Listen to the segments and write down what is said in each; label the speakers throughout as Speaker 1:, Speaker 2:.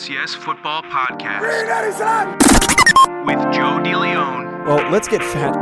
Speaker 1: FCS Football Podcast with Joe DeLeon
Speaker 2: Well, let's get fat.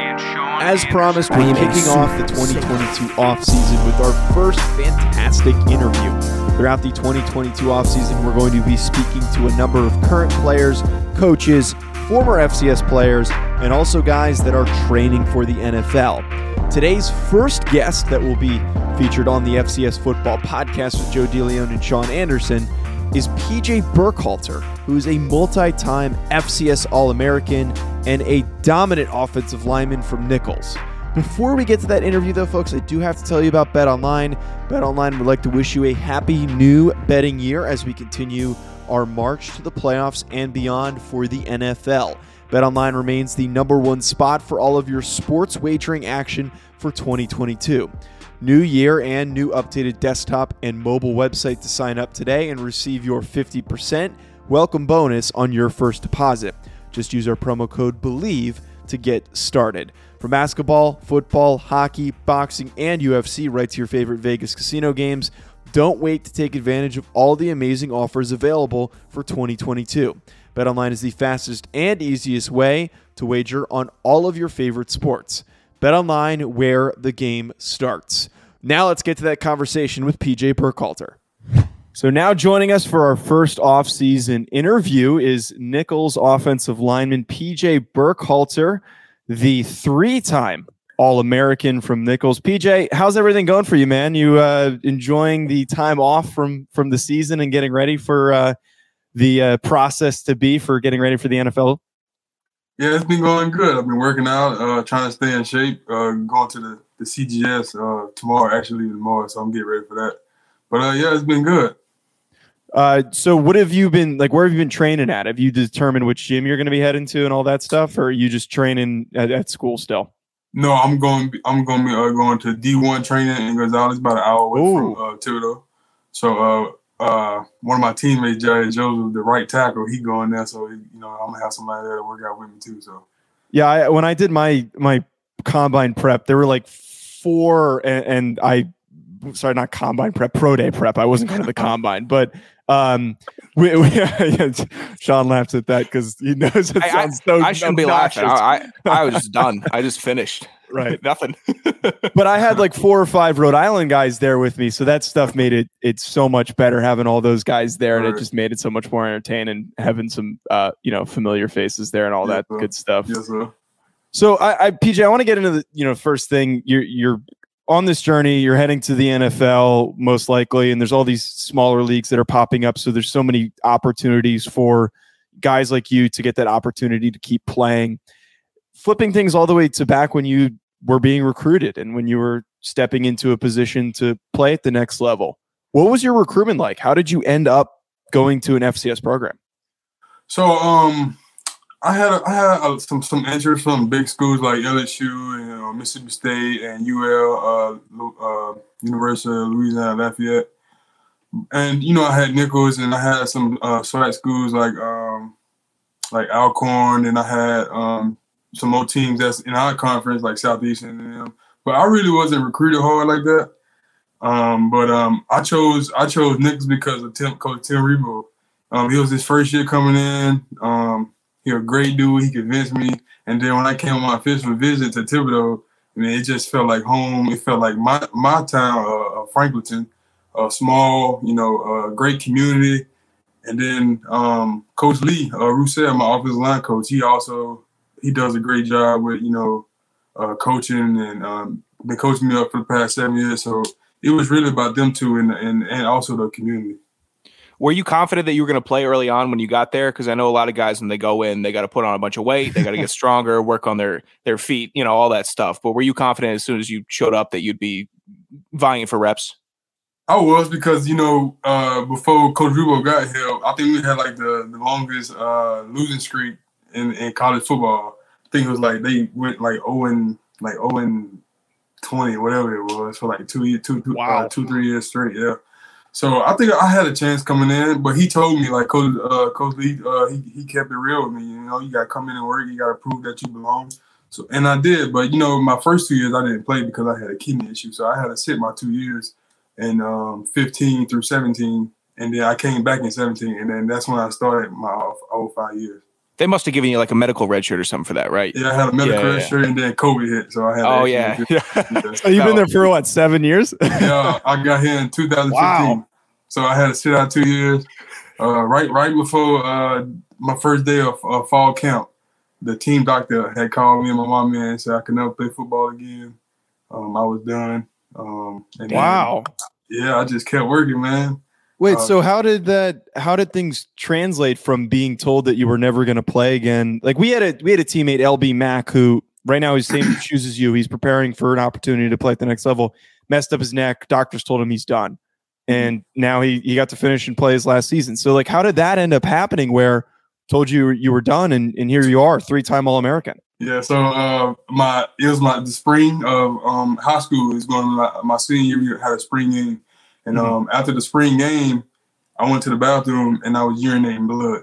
Speaker 1: and Sean.
Speaker 2: As
Speaker 1: Anderson.
Speaker 2: promised, we're kicking off the 2022 offseason with our first fantastic interview. Throughout the 2022 offseason, we're going to be speaking to a number of current players, coaches, former FCS players, and also guys that are training for the NFL. Today's first guest that will be featured on the FCS Football Podcast with Joe DeLeon and Sean Anderson is PJ Burkhalter, who is a multi time FCS All American and a dominant offensive lineman from Nicholls. Before we get to that interview, though, folks, I do have to tell you about Bet Online. Bet Online would like to wish you a happy new betting year as we continue our march to the playoffs and beyond for the NFL. Bet Online remains the number one spot for all of your sports wagering action for 2022. New year and new updated desktop and mobile website to sign up today and receive your 50% welcome bonus on your first deposit. Just use our promo code BLEAV to get started. From basketball, football, hockey, boxing, and UFC, right to your favorite Vegas casino games, don't wait to take advantage of all the amazing offers available for 2022. BetOnline is the fastest and easiest way to wager on all of your favorite sports. BetOnline, where the game starts. Now let's get to that conversation with PJ Burkhalter. So now joining us for our first offseason interview is Nicholls offensive lineman PJ Burkhalter, the three-time All-American from Nicholls. PJ, how's everything going for you, man? You uh, enjoying the time off from from the season and getting ready for uh, the uh, process to be for getting ready for the NFL?
Speaker 3: Yeah, it's been going good. I've been working out, uh, trying to stay in shape. Uh, going to the, the CGS uh, tomorrow, actually tomorrow, so I'm getting ready for that. But uh, yeah, it's been good.
Speaker 2: Uh, so what have you been like? Where have you been training at? Have you determined which gym you're going to be heading to and all that stuff, or are you just training at, at school still?
Speaker 3: No, I'm going. I'm going to be uh, going to D1 training in Gonzales, about an hour away
Speaker 2: Ooh.
Speaker 3: from uh, Thibodaux. So uh, one of my teammates, Jerry Joseph, the right tackle, he going there. So you know, I'm gonna have somebody there to work out with me too. So
Speaker 2: Yeah, I, when I did my my combine prep, there were like four, and, and I sorry, not combine prep, pro day prep. I wasn't going to the combine, but um, we, we Sean laughs at that because he knows it
Speaker 4: I- I-
Speaker 2: so.
Speaker 4: I shouldn't be laughing. I, I, I was just done. I just finished.
Speaker 2: Right.
Speaker 4: Nothing.
Speaker 2: but I had like four or five Rhode Island guys there with me, so that stuff made it it's so much better having all those guys there, and it just made it so much more entertaining having some uh you know familiar faces there and all
Speaker 3: Yeah,
Speaker 2: that
Speaker 3: bro.
Speaker 2: good stuff.
Speaker 3: yes, sir.
Speaker 2: So I, I PJ, I want to get into the you know first thing you're you're on this journey. You're heading to the NFL most likely, and there's all these smaller leagues that are popping up. So there's so many opportunities for guys like you to get that opportunity to keep playing. Flipping things all the way to back when you were being recruited and when you were stepping into a position to play at the next level. What was your recruitment like? How did you end up going to an FCS program?
Speaker 3: So um, I had a, I had uh some some interest from big schools like LSU and uh, Mississippi State and UL, uh, uh, University of Louisiana Lafayette, and you know I had Nicholls and I had some uh, schools like um, like Alcorn and I had um, some more teams that's in our conference like Southeastern and them. But I really wasn't recruited hard like that. Um, but um, I chose I chose Nicholls because of Tim, Coach Tim Rebowe. Um, he was his first year coming in. Um, he a great dude. He convinced me. And then when I came on my official visit to Thibodaux, I mean, it just felt like home. It felt like my my town, uh, uh, Franklinton, a small, you know, uh, great community. And then um, Coach Lee, uh, Roussel, my offensive line coach, he also he does a great job with you know uh, coaching and um, been coaching me up for the past seven years. So it was really about them two and and, and also the community.
Speaker 4: Were you confident that you were going to play early on when you got there? Because I know a lot of guys when they go in, they got to put on a bunch of weight, they got to get stronger, work on their their feet, you know, all that stuff. But were you confident as soon as you showed up that you'd be vying for reps?
Speaker 3: I was because you know uh, before Coach Rebowe got here, I think we had like the, the longest uh, losing streak in, in college football. I think it was like they went like zero and like zero and twenty, whatever it was, for like two years, two, two,
Speaker 2: Wow.
Speaker 3: uh, two three years straight. Yeah. So I think I had a chance coming in, but he told me like Coach uh, Coach Lee, uh, he he kept it real with me. You know, you got to come in and work. You got to prove that you belong. So and I did, but you know, my first two years I didn't play because I had a kidney issue, so I had to sit my two years and um, 15 through 17, and then I came back in 17, and then that's when I started my whole five years.
Speaker 4: They must have given you like a medical red shirt or something for that, right?
Speaker 3: Yeah, I had a medical
Speaker 4: Yeah,
Speaker 3: red
Speaker 4: yeah.
Speaker 3: shirt, and then COVID hit, so I had.
Speaker 4: Oh
Speaker 3: an
Speaker 4: yeah.
Speaker 2: So you've been there for what seven years?
Speaker 3: yeah, I got here in 2015.
Speaker 2: Wow.
Speaker 3: So I had to sit out two years. Uh, right, right before uh, my first day of uh, fall camp, the team doctor had called me and my mom and said I could never play football again. Um, I was done. Um, and then,
Speaker 2: wow.
Speaker 3: yeah, I just kept working, man.
Speaker 2: Wait,
Speaker 3: Uh,
Speaker 2: so how did that? How did things translate from being told that you were never going to play again? Like we had a we had a teammate LB Mack who right now he's same shoes as you. He's preparing for an opportunity to play at the next level. Messed up his neck. Doctors told him he's done, and now he he got to finish and play his last season. So like, how did that end up happening? Where told you you were done, and and here you are, three time All American.
Speaker 3: Yeah, so uh, my it was my the spring of um, high school is going my, my senior year had a spring game, and
Speaker 2: Mhm.
Speaker 3: um, after the spring game, I went to the bathroom and I was urinating blood.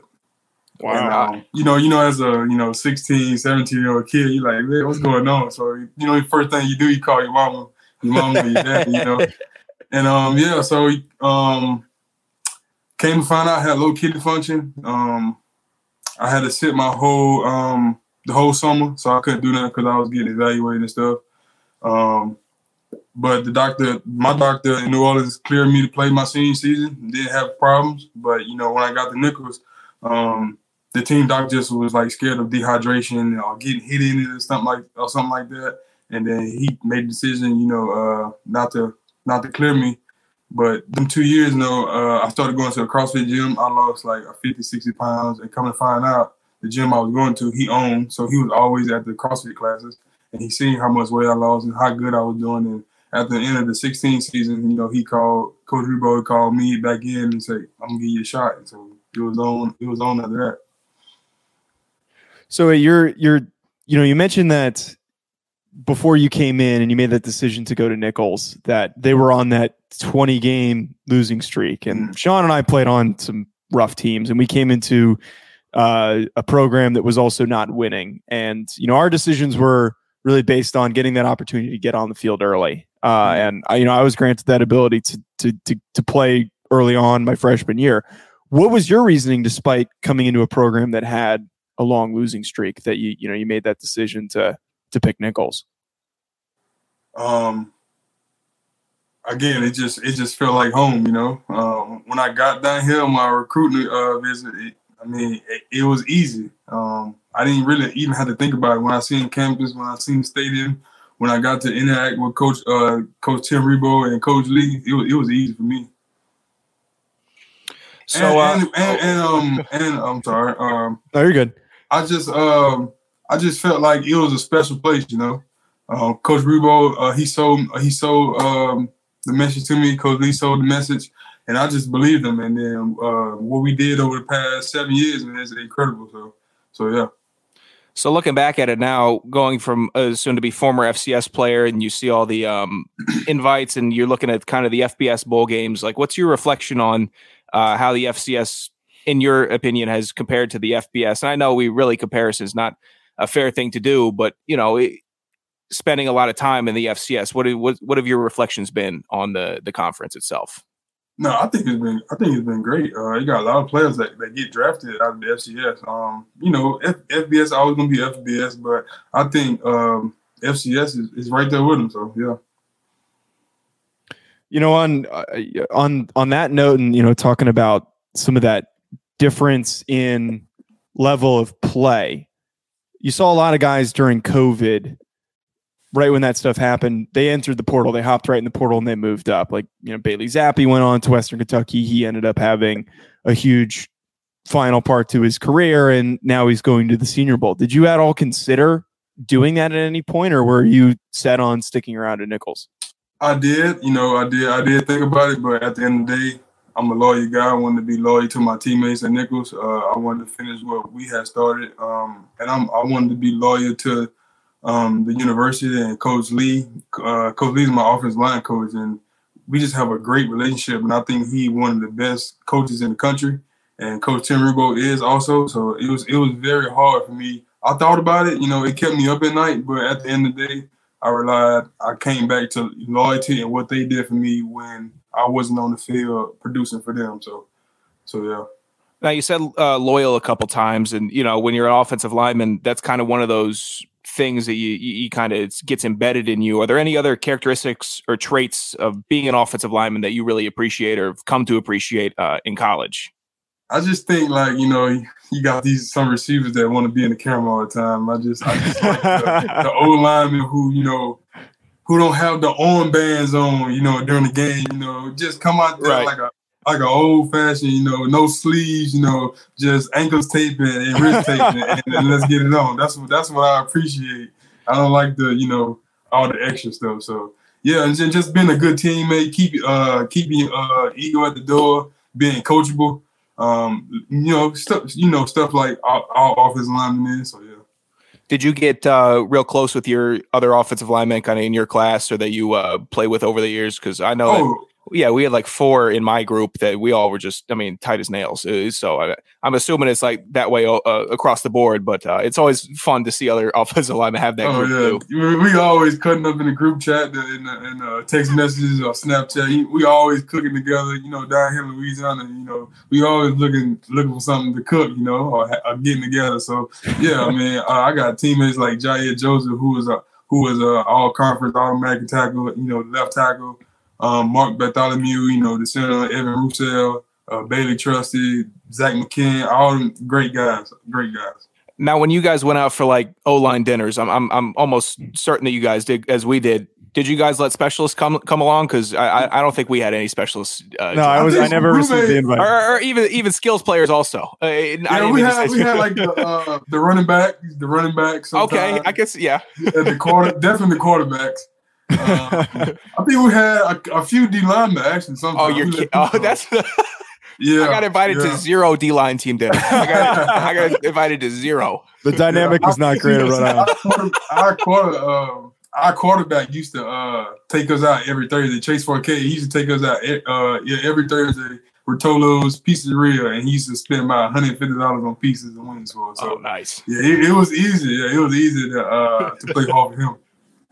Speaker 3: And, um, you know, you know, as a you know 16, 17 year old kid, you're like, man, what's going on? So you know, the first thing you do, you call your mama, your mama, your daddy, you know. And um, yeah, so um, came to find out I had low kidney function. Um, I had to sit my whole um the whole summer, so I couldn't do that because I was getting evaluated and stuff. Um, but the doctor, my doctor in New Orleans, cleared me to play my senior season. Didn't have problems, but you know when I got the Nicholls, um, the team doctor just was like scared of dehydration or getting hit in it or something like or something like that. And then he made the decision, you know, uh, not to not to clear me. But them two years, you know, uh, I started going to a CrossFit gym. I lost like 50, 60 pounds. And come to find out, the gym I was going to, he owned. So he was always at the CrossFit classes. And he seen how much weight I lost and how good I was doing. And at the end of the 16 season, you know, he called, Coach Rebowe called me back in and said, I'm going to give you a shot. And so it was on, it was on after that.
Speaker 2: So you're you're you know you mentioned that before you came in and you made that decision to go to Nicholls that they were on that 20 game losing streak and
Speaker 3: Mhm.
Speaker 2: Sean and I played on some rough teams and we came into uh, a program that was also not winning and you know our decisions were really based on getting that opportunity to get on the field early uh,
Speaker 3: Mhm.
Speaker 2: and I, you know I was granted that ability to, to to to play early on my freshman year what was your reasoning despite coming into a program that had a long losing streak that you you know you made that decision to to pick Nicholls.
Speaker 3: um again it just it just felt like home you know um when i got down here my recruiting uh visit it, i mean it, it was easy um i didn't really even have to think about it when i seen campus when i seen stadium when i got to interact with coach uh coach tim Rebowe and coach lee it was, it was easy for me
Speaker 4: So uh,
Speaker 3: and, and, and, and um and i'm sorry um
Speaker 2: Oh, you're good.
Speaker 3: I just um I just felt like it was a special place, you know. Uh, Coach Rebowe, uh, he sold he sold um, the message to me. Coach Lee sold the message, and I just believed him. And then uh, what we did over the past seven years, man, is incredible. So, so yeah.
Speaker 4: So looking back at it now, going from a soon to be former FCS player, and you see all the um, invites, and you're looking at kind of the FBS bowl games. Like, what's your reflection on uh, how the FCS, in your opinion, has compared to the FBS? And I know we really comparison is not a fair thing to do, but you know, it, spending a lot of time in the FCS, what, what what have your reflections been on the the conference itself?
Speaker 3: No, I think it's been I think it's been great. Uh, you got a lot of players that, that get drafted out of the FCS. Um, you know, F, FBS always gonna be FBS, but I think um, FCS is, is right there with them. So yeah.
Speaker 2: You know, on uh, on on that note, and you know, talking about some of that difference in level of play, you saw a lot of guys during COVID. Right when that stuff happened, they entered the portal. They hopped right in the portal and they moved up. Like you know, Bailey Zappe went on to Western Kentucky. He ended up having a huge final part to his career, and now he's going to the Senior Bowl. Did you at all consider doing that at any point, or were you set on sticking around at Nicholls?
Speaker 3: I did, you know, I did, I did think about it, but at the end of the day, I'm a loyal guy. I wanted to be loyal to my teammates at Nicholls. Uh, I wanted to finish what we had started, um, and I'm, I wanted to be loyal to um, the university and Coach Lee. Uh, coach Lee is my offensive line coach, and we just have a great relationship. And I think he one of the best coaches in the country. And Coach Tim Rebowe is also. So it was it was very hard for me. I thought about it, you know, it kept me up at night, but at the end of the day, I relied, I came back to loyalty and what they did for me when I wasn't on the field producing for them. So, so yeah.
Speaker 4: Now you said uh, loyal a couple times, and you know when you're an offensive lineman, that's kind of one of those things that you you, you kind of gets embedded in you. Are there any other characteristics or traits of being an offensive lineman that you really appreciate or have come to appreciate uh, in college?
Speaker 3: I just think like you know you got these some receivers that want to be in the camera all the time. I just I just like the, the old linemen who you know who don't have the armbands on, you know, during the game, you know, just come out there
Speaker 4: Right.
Speaker 3: like a like an old fashioned, you know, no sleeves, you know, just ankles taping and wrist taping, and, and let's get it on. That's what that's what I appreciate. I don't like the, you know, all the extra stuff. So yeah, and just, being a good teammate, keep uh keeping uh ego at the door, being coachable, um, you know, stuff, you know, stuff like all, all offensive linemen is. So yeah.
Speaker 4: Did you get uh, real close with your other offensive linemen kind of in your class or that you uh, play with over the years? Because I know, that,
Speaker 3: Oh,
Speaker 4: yeah, we had like four in my group that we all were just, I mean, tight as nails. Uh, So I, I'm assuming it's like that way uh, across the board, but uh, it's always fun to see other offensive linemen have that
Speaker 3: Oh
Speaker 4: group
Speaker 3: yeah,
Speaker 4: too.
Speaker 3: we, we always cutting up in the group chat, and, in, in uh, text messages or Snapchat. We always cooking together. You know, down here in Louisiana, you know, we always looking looking for something to cook. You know, or, or getting together. So yeah, I mean, uh, I got teammates like Jair Joseph, who was a who was a all conference automatic tackle. You know, left tackle. Um, Mark Bartholomew, you know, the center Evan Roussel, uh, Bailey Trusty, Zach McKinn, all them great guys, great guys.
Speaker 4: Now, when you guys went out for like O line dinners, I'm, I'm I'm almost certain that you guys did as we did. Did you guys let specialists come come along? Because I, I I don't think we had any specialists. Uh,
Speaker 2: No, I was. I
Speaker 3: think
Speaker 2: never received the invite.
Speaker 4: or, or even even skills players also. Uh,
Speaker 3: Yeah,
Speaker 4: didn't
Speaker 3: we had we had like the uh, the running back, the running back.
Speaker 4: okay. I guess yeah.
Speaker 3: Yeah, the quarter, definitely the quarterbacks. Um, I think we had a, a few D linemen actually.
Speaker 4: Oh,
Speaker 3: Sometimes
Speaker 4: you're ki- oh that's.
Speaker 3: yeah.
Speaker 4: I got invited
Speaker 3: yeah.
Speaker 4: to zero D line team dinner. I got I got invited to zero.
Speaker 2: The dynamic
Speaker 3: Yeah,
Speaker 2: was not great at Rhode Island.
Speaker 3: Our quarter, our, quarter, uh, our quarterback used to uh, take us out every Thursday. Chase Fourcade, he used to take us out uh, yeah, every Thursday. Rotolo's Pizzeria, and he used to spend about $150 on pizzas and wings for us. So
Speaker 4: Oh, nice.
Speaker 3: yeah, it, it was easy. Yeah, it was easy to uh, to play ball for him.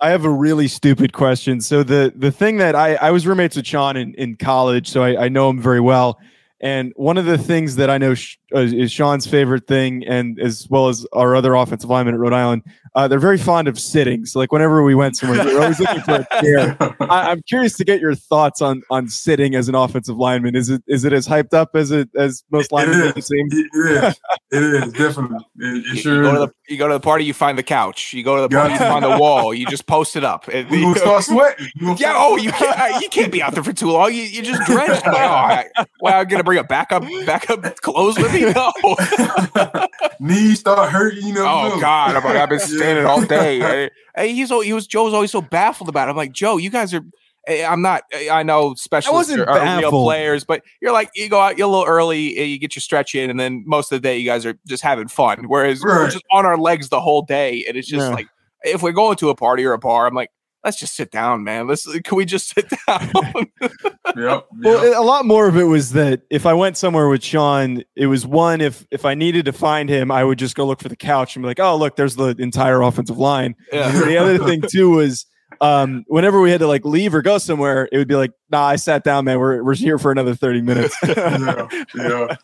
Speaker 2: I have a really stupid question. So the the thing that I I was roommates with Sean in, in college, so I, I know him very well. And one of the things that I know is Sean's favorite thing, and as well as our other offensive linemen at Rhode Island, uh, they're very fond of sitting. So like whenever we went somewhere, they're always looking for a chair. I, I'm curious to get your thoughts on on sitting as an offensive lineman. Is it is it as hyped up as it as most linemen
Speaker 3: is.
Speaker 2: make it seem?
Speaker 3: It is. It is definitely. It, it
Speaker 4: You,
Speaker 3: sure
Speaker 4: you go to the you go to the party, you find the couch. You go to the party, you find the wall. You just post it up. And-
Speaker 3: We gonna start sweating.
Speaker 4: Yeah. Oh, you can't. You can't be out there for too long. You you just drenched. Like, oh, I, well, I'm gonna bring a backup backup clothes with me. No.
Speaker 3: Knees start hurting. You know.
Speaker 4: Oh
Speaker 3: no.
Speaker 4: God, I'm like, I've been standing
Speaker 3: Yeah.
Speaker 4: all day. Hey, Hey, he's he was Joe's always so baffled about it. I'm like, Joe, you guys are. eh, I'm not. eh, I know specialists are, are real players, but you're like you go out, you're a little early, eh, you get your stretch in, and then most of the day you guys are just having fun. Whereas we're just on our legs the whole day, and it's just
Speaker 2: Yeah.
Speaker 4: like if we're going to a party or a bar, I'm like, let's just sit down, man. Let's can we just sit down?
Speaker 3: Yep.
Speaker 2: Well, a lot more of it was that if I went somewhere with Sean, it was one if if I needed to find him, I would just go look for the couch and be like, "Oh, look, there's the entire offensive line."
Speaker 4: yeah.
Speaker 2: the other thing too was um, whenever we had to like leave or go somewhere, it would be like, "Nah, I sat down, man. We're we're here for another thirty minutes."
Speaker 3: yeah. Yeah.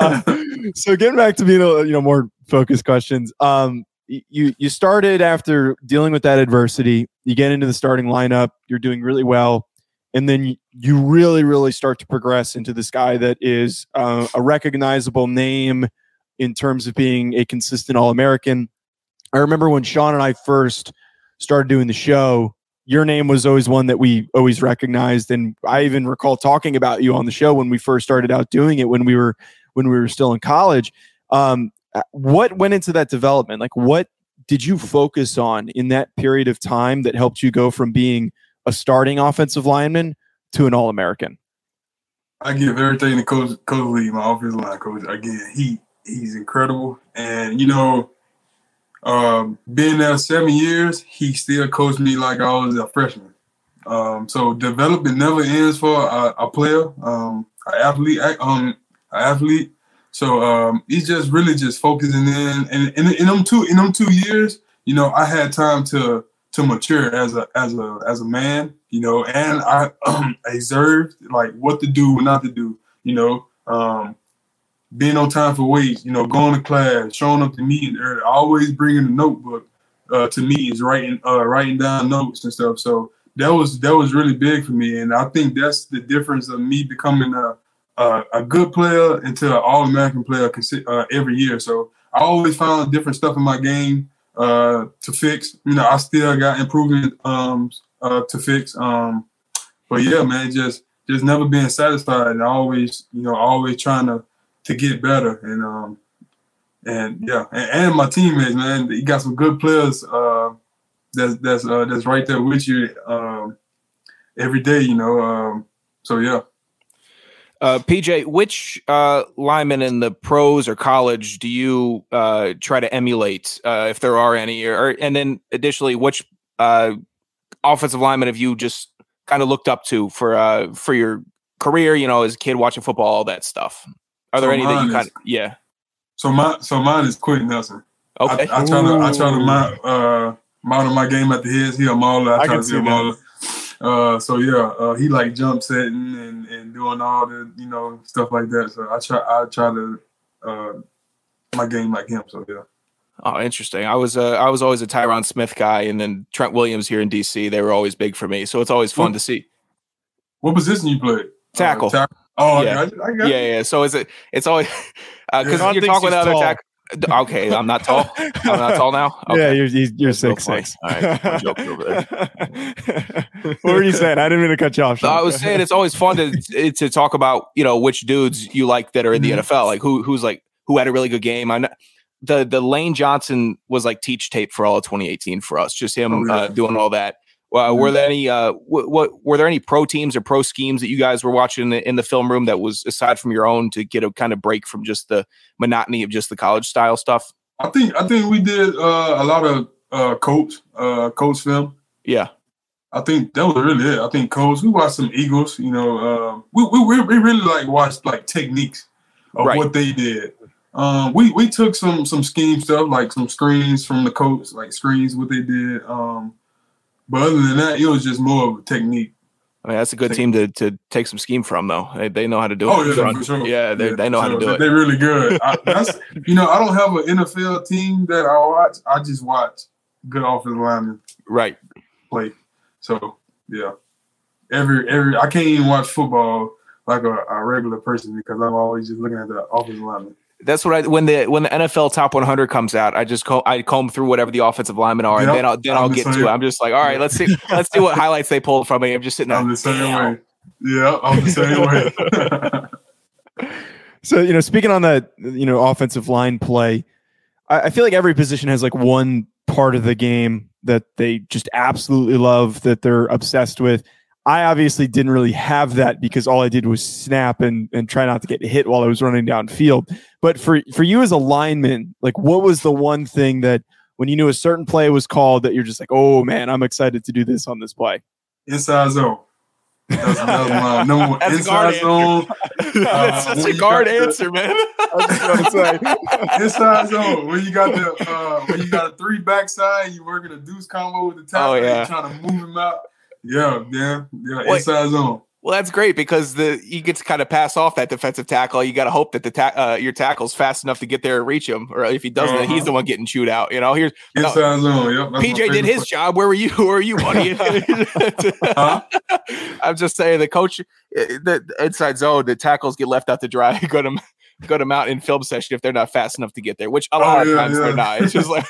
Speaker 2: Uh, so getting back to being a, you know more focused questions um y- you you started after dealing with that adversity. You get into the starting lineup. You're doing really well. And then you really really start to progress into this guy that is uh, a recognizable name in terms of being a consistent all-american. I remember when sean and i first started doing the show your name was always one that we always recognized. And i even recall talking about you on the show when we first started out doing it when we were when we were still in college. Um, what went into that development like what did you focus on in that period of time that helped you go from being a starting offensive lineman to an all-american
Speaker 3: I give everything to Coach Coach Lee, my offensive line coach. Again, he he's incredible, and you know, um, being there seven years, he still coached me like I was a freshman. Um, so development never ends for a, a player, um, an athlete, um, an athlete. So um, he's just really just focusing in, and in, them two in them two years, you know, I had time to to mature as a as a as a man, you know, and I um, observed like what to do, what not to do, you know, um, being on time for weights, you know, going to class, showing up to meeting early, always bringing a notebook uh, to meetings, writing uh, writing down notes and stuff. So that was that was really big for me, and I think that's the difference of me becoming a a, a good player into an All American player uh, every year. So I always found different stuff in my game uh, to fix. You know, I still got improvement um, uh, to fix. Um, but yeah, man, just just never being satisfied and always, you know, always trying to to get better. And um, and yeah, and, and my teammates, man, you got some good players. Uh, that's that's uh, that's right there with you um, every day. You know, um, so yeah.
Speaker 4: Uh, PJ, which uh, lineman in the pros or college do you uh, try to emulate, uh, if there are any? Or, and then additionally, which uh, offensive lineman have you just kind of looked up to for uh, for your career? You know, as a kid watching football, all that stuff. Are there so any that you kind of yeah?
Speaker 3: So my so mine is Quenton Nelson.
Speaker 4: Okay,
Speaker 3: I, I try to I try to my, model my game at the head. He a mauler. I, I try to be a mauler. Uh, so yeah, uh, he like jump setting and, and doing all the you know stuff like that. So I try I try to uh, my game like him. So yeah.
Speaker 4: Oh, interesting. I was uh, I was always a Tyron Smith guy, and then Trent Williams here in DC. They were always big for me, so it's always fun what, to see.
Speaker 3: What position you play?
Speaker 4: Tackle.
Speaker 3: Uh, tackle. Oh,
Speaker 4: yeah,
Speaker 3: I, I
Speaker 4: yeah, yeah. So is it? It's always because uh, yeah, you're talking with other tackle. Okay, I'm not tall. I'm not tall now. Okay.
Speaker 2: Yeah, you're you're, you're six six. All right, joking over there. what were you saying? I didn't mean to cut you off.
Speaker 4: No, I was saying it's always fun to to talk about you know which dudes you like that are in the mm-hmm. NFL, like who who's like who had a really good game. I know the the Lane Johnson was like teach tape for all of 2018 for us, just him oh, yeah. uh, doing all that. Uh, were there any uh, what, what were there any pro teams or pro schemes that you guys were watching in the, in the, film room that was aside from your own to get a kind of break from just the monotony of just the college style stuff?
Speaker 3: I think I think we did uh, a lot of uh, coach uh, coach film.
Speaker 4: Yeah,
Speaker 3: I think that was really it. I think coach. We watched some Eagles. You know, uh, we, we we really like watched like techniques of right. what they did. Um, we we took some some scheme stuff like some screens from the coach, like screens what they did. Um, but other than that, it was just more of a technique.
Speaker 4: I mean, that's a good team to to take some scheme from, though. They, they know how to do
Speaker 3: oh,
Speaker 4: it.
Speaker 3: Oh yeah, for sure.
Speaker 4: Yeah, they,
Speaker 3: yeah,
Speaker 4: they know how
Speaker 3: sure.
Speaker 4: to do
Speaker 3: it. They're really good. I, that's you know, I don't have an NFL team that I watch. I just watch good offensive linemen
Speaker 4: right
Speaker 3: play. So yeah, every every I can't even watch football like a, a regular person because I'm always just looking at the offensive lineman.
Speaker 4: That's what I when the when the NFL Top 100 comes out, I just co- I comb through whatever the offensive linemen are, yep, and then I'll then i will get to it. I'm just like, all right, let's see let's see what highlights they pulled from me. I'm just sitting there.
Speaker 3: I'm the same Damn. way. Yeah, I'm the
Speaker 2: same way. so you know, speaking on that, you know, offensive line play, I, I feel like every position has like one part of the game that they just absolutely love, that they're obsessed with. I obviously didn't really have that because all I did was snap and, and try not to get hit while I was running downfield. But for, for you as a lineman, like what was the one thing that when you knew a certain play was called that you're just like, oh man, I'm excited to do this on this play?
Speaker 3: Inside zone. That's, that's my number one.
Speaker 4: That's inside zone. That's uh, such a guard answer, the, man.
Speaker 3: I was inside zone. When you got the uh, when you got a three backside, you working a deuce combo with the top, oh, yeah. trying to move him out. Yeah, yeah, yeah. Well, inside zone.
Speaker 4: Well, that's great because the you get to kind of pass off that defensive tackle. You got to hope that the ta- uh, your tackle's fast enough to get there and reach him, or if he doesn't, uh-huh. he's the one getting chewed out. You know, here's
Speaker 3: inside no, zone. Yep,
Speaker 4: PJ did his job. Where were you? Where were you, buddy? huh? I'm just saying the coach, eh, the inside zone, the tackles get left out to dry. Go to go to out in film session if they're not fast enough to get there, which a lot oh, of times yeah. they're not. It's just like,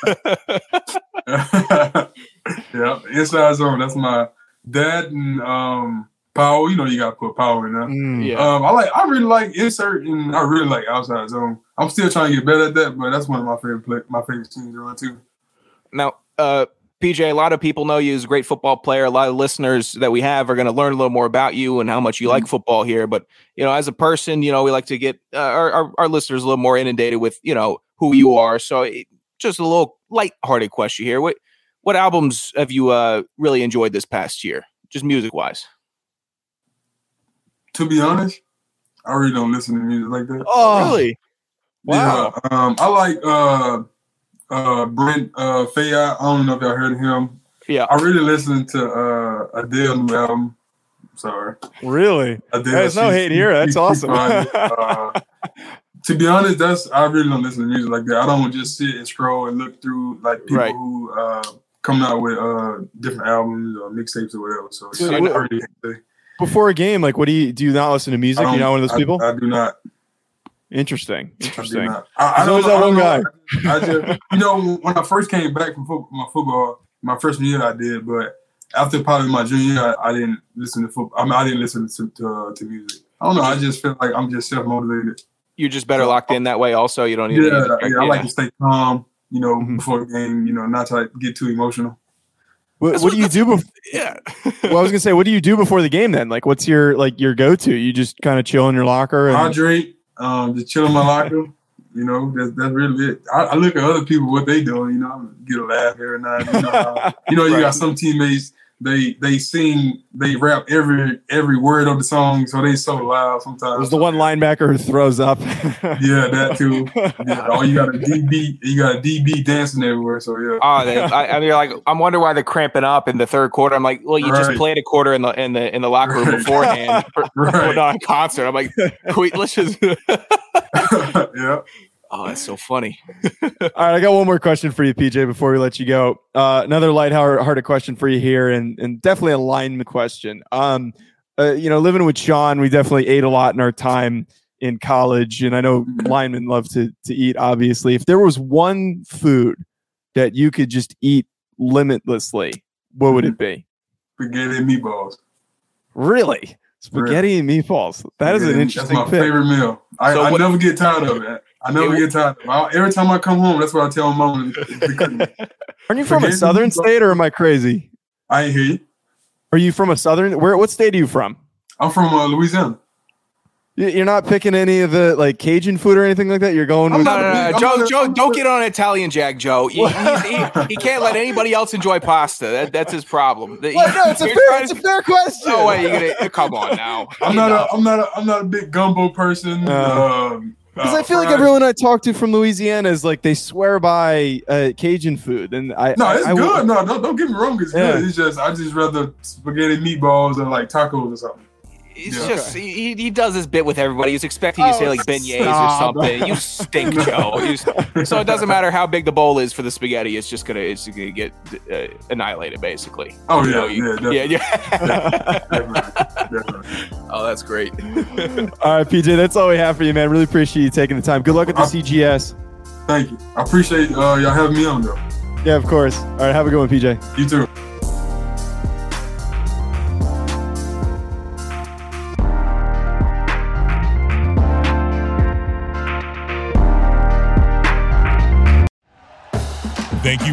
Speaker 3: yeah, inside zone. That's my that and um, power. You know, you got to put power in there.
Speaker 4: Mm, yeah.
Speaker 3: Um, I like. I really like insert, and I really like outside zone. I'm still trying to get better at that, but that's one of my favorite play, my favorite teams to run too.
Speaker 4: Now, uh, PJ, a lot of people know you as a great football player. A lot of listeners that we have are going to learn a little more about you and how much you mm-hmm. like football here. But you know, as a person, you know, we like to get uh, our, our, our listeners a little more inundated with you know who you are. So, it, just a little light-hearted question here. What what albums have you uh, really enjoyed this past year, just music wise?
Speaker 3: To be honest, I really don't listen to music like that.
Speaker 4: Oh, really?
Speaker 3: Wow. Yeah, um, I like uh, uh, Brent uh, Faiyaz. I don't know if y'all heard of him.
Speaker 4: Yeah.
Speaker 3: I really listened to uh, Adele new album. Sorry,
Speaker 2: Really?
Speaker 3: Adele.
Speaker 2: There's no
Speaker 3: she's-
Speaker 2: hate here. That's awesome.
Speaker 3: uh, to be honest, that's I really don't listen to music like that. I don't just sit and scroll and look through like people
Speaker 4: Right.
Speaker 3: who uh, coming out with uh, different albums or mixtapes or whatever. So
Speaker 2: So
Speaker 3: I
Speaker 2: what-
Speaker 3: really.
Speaker 2: Before a game, like, what do you do? You not listen to music? You're
Speaker 3: don't-
Speaker 2: one of those
Speaker 3: I-
Speaker 2: people.
Speaker 3: I, do not.
Speaker 2: Interesting. Interesting.
Speaker 3: not. I, I
Speaker 2: There's always that one
Speaker 3: guy. I just, you know, when I first came back from fo- my football, my freshman year, I did, but after probably my junior year, I, I didn't listen to football. I mean, I didn't listen to to, uh, to music. I don't know. I just feel like I'm just self motivated.
Speaker 4: You're just better locked in that way. Also, you don't need.
Speaker 3: Yeah,
Speaker 4: to
Speaker 3: yeah, I like to stay calm. You know,
Speaker 2: Mhm.
Speaker 3: before the game. You know, not to like, get too emotional.
Speaker 2: What, what do you do? Before,
Speaker 4: Yeah.
Speaker 2: well, I was gonna say, what do you do before the game? Then, like, what's your like your go to? You just kind of chill in your locker and
Speaker 3: Hydrate. Um, just chill in my locker. You know, that's that's really it. I, I look at other people what they doing. You know, I get a laugh every night. You know, you, know, you got some teammates. They they sing, they rap every every word of the song, so they so loud sometimes.
Speaker 2: there's the one linebacker who throws up.
Speaker 3: Yeah, that too. Yeah, oh, you got a DB, you got a DB dancing everywhere. So yeah,
Speaker 4: Oh, they, I, I mean, you're like, I'm wondering why they're cramping up in the third quarter. I'm like, well, you just played a quarter in the in the in the locker room
Speaker 3: Right.
Speaker 4: beforehand, for,
Speaker 3: Right.
Speaker 4: putting on a concert. I'm like, wait, let's just.
Speaker 3: yeah.
Speaker 4: Oh, that's so funny.
Speaker 2: All right, I got one more question for you, PJ, before we let you go. Uh, another lighthearted question for you here, and and definitely a lineman question. Um, uh, you know, living with Sean, we definitely ate a lot in our time in college, and I know linemen love to to eat. Obviously, if there was one food that you could just eat limitlessly, what would it be?
Speaker 3: Spaghetti and meatballs.
Speaker 2: Really, spaghetti and meatballs. That is an interesting
Speaker 3: That's my
Speaker 2: pick.
Speaker 3: favorite meal. I,
Speaker 4: So
Speaker 3: I
Speaker 4: what-
Speaker 3: never get tired of it. I never
Speaker 4: It-
Speaker 3: get tired. Of it. I, every time I come home, that's what I tell my mom. is the cooking.
Speaker 2: Aren't you from a southern state, or am I crazy?
Speaker 3: I ain't hear you.
Speaker 2: Are you from a southern? Where? What state are you from?
Speaker 3: I'm from uh, Louisiana.
Speaker 2: You- You're not picking any of the like Cajun food or anything like that. You're going
Speaker 3: I'm
Speaker 2: with
Speaker 4: No, no, no, no. Joe,
Speaker 3: not a-
Speaker 4: Joe, don't get on Italian Jack, Joe. He, he, he, he can't let anybody else enjoy pasta. That, that's his problem. The-
Speaker 2: Well, no, it's a fair,
Speaker 4: trying
Speaker 2: it's a fair question.
Speaker 4: No way, you're gonna come on now.
Speaker 3: I'm not a. I'm not a. I'm not a big gumbo person.
Speaker 2: Uh,
Speaker 3: um,
Speaker 2: Because
Speaker 3: uh,
Speaker 2: I feel like
Speaker 3: fries-
Speaker 2: everyone I talk to from Louisiana is like they swear by uh, Cajun food, and I
Speaker 3: No, it's
Speaker 2: I would-
Speaker 3: good. No, don't, don't get me wrong. It's
Speaker 2: Yeah.
Speaker 3: good. It's just I just rather spaghetti meatballs or like tacos or something.
Speaker 4: He's
Speaker 3: Yeah.
Speaker 4: just he, he does his bit with everybody. He's expecting you to say
Speaker 2: Oh,
Speaker 4: like beignets
Speaker 2: stop.
Speaker 4: or something. You stink, Joe. You s- so it doesn't matter how big the bowl is for the spaghetti. It's just gonna it's gonna get uh, annihilated basically.
Speaker 3: Oh
Speaker 4: You
Speaker 3: yeah,
Speaker 4: know, you-
Speaker 3: yeah,
Speaker 4: yeah,
Speaker 3: definitely,
Speaker 4: yeah.
Speaker 3: definitely, definitely.
Speaker 4: oh, that's great.
Speaker 2: All right, PJ, that's all we have for you, man. Really appreciate you taking the time. Good luck at the
Speaker 3: Uh,
Speaker 2: CGS.
Speaker 3: Thank you. I appreciate uh, y'all having me on though.
Speaker 2: Yeah, of course. All right, have a good one, PJ.
Speaker 3: You too.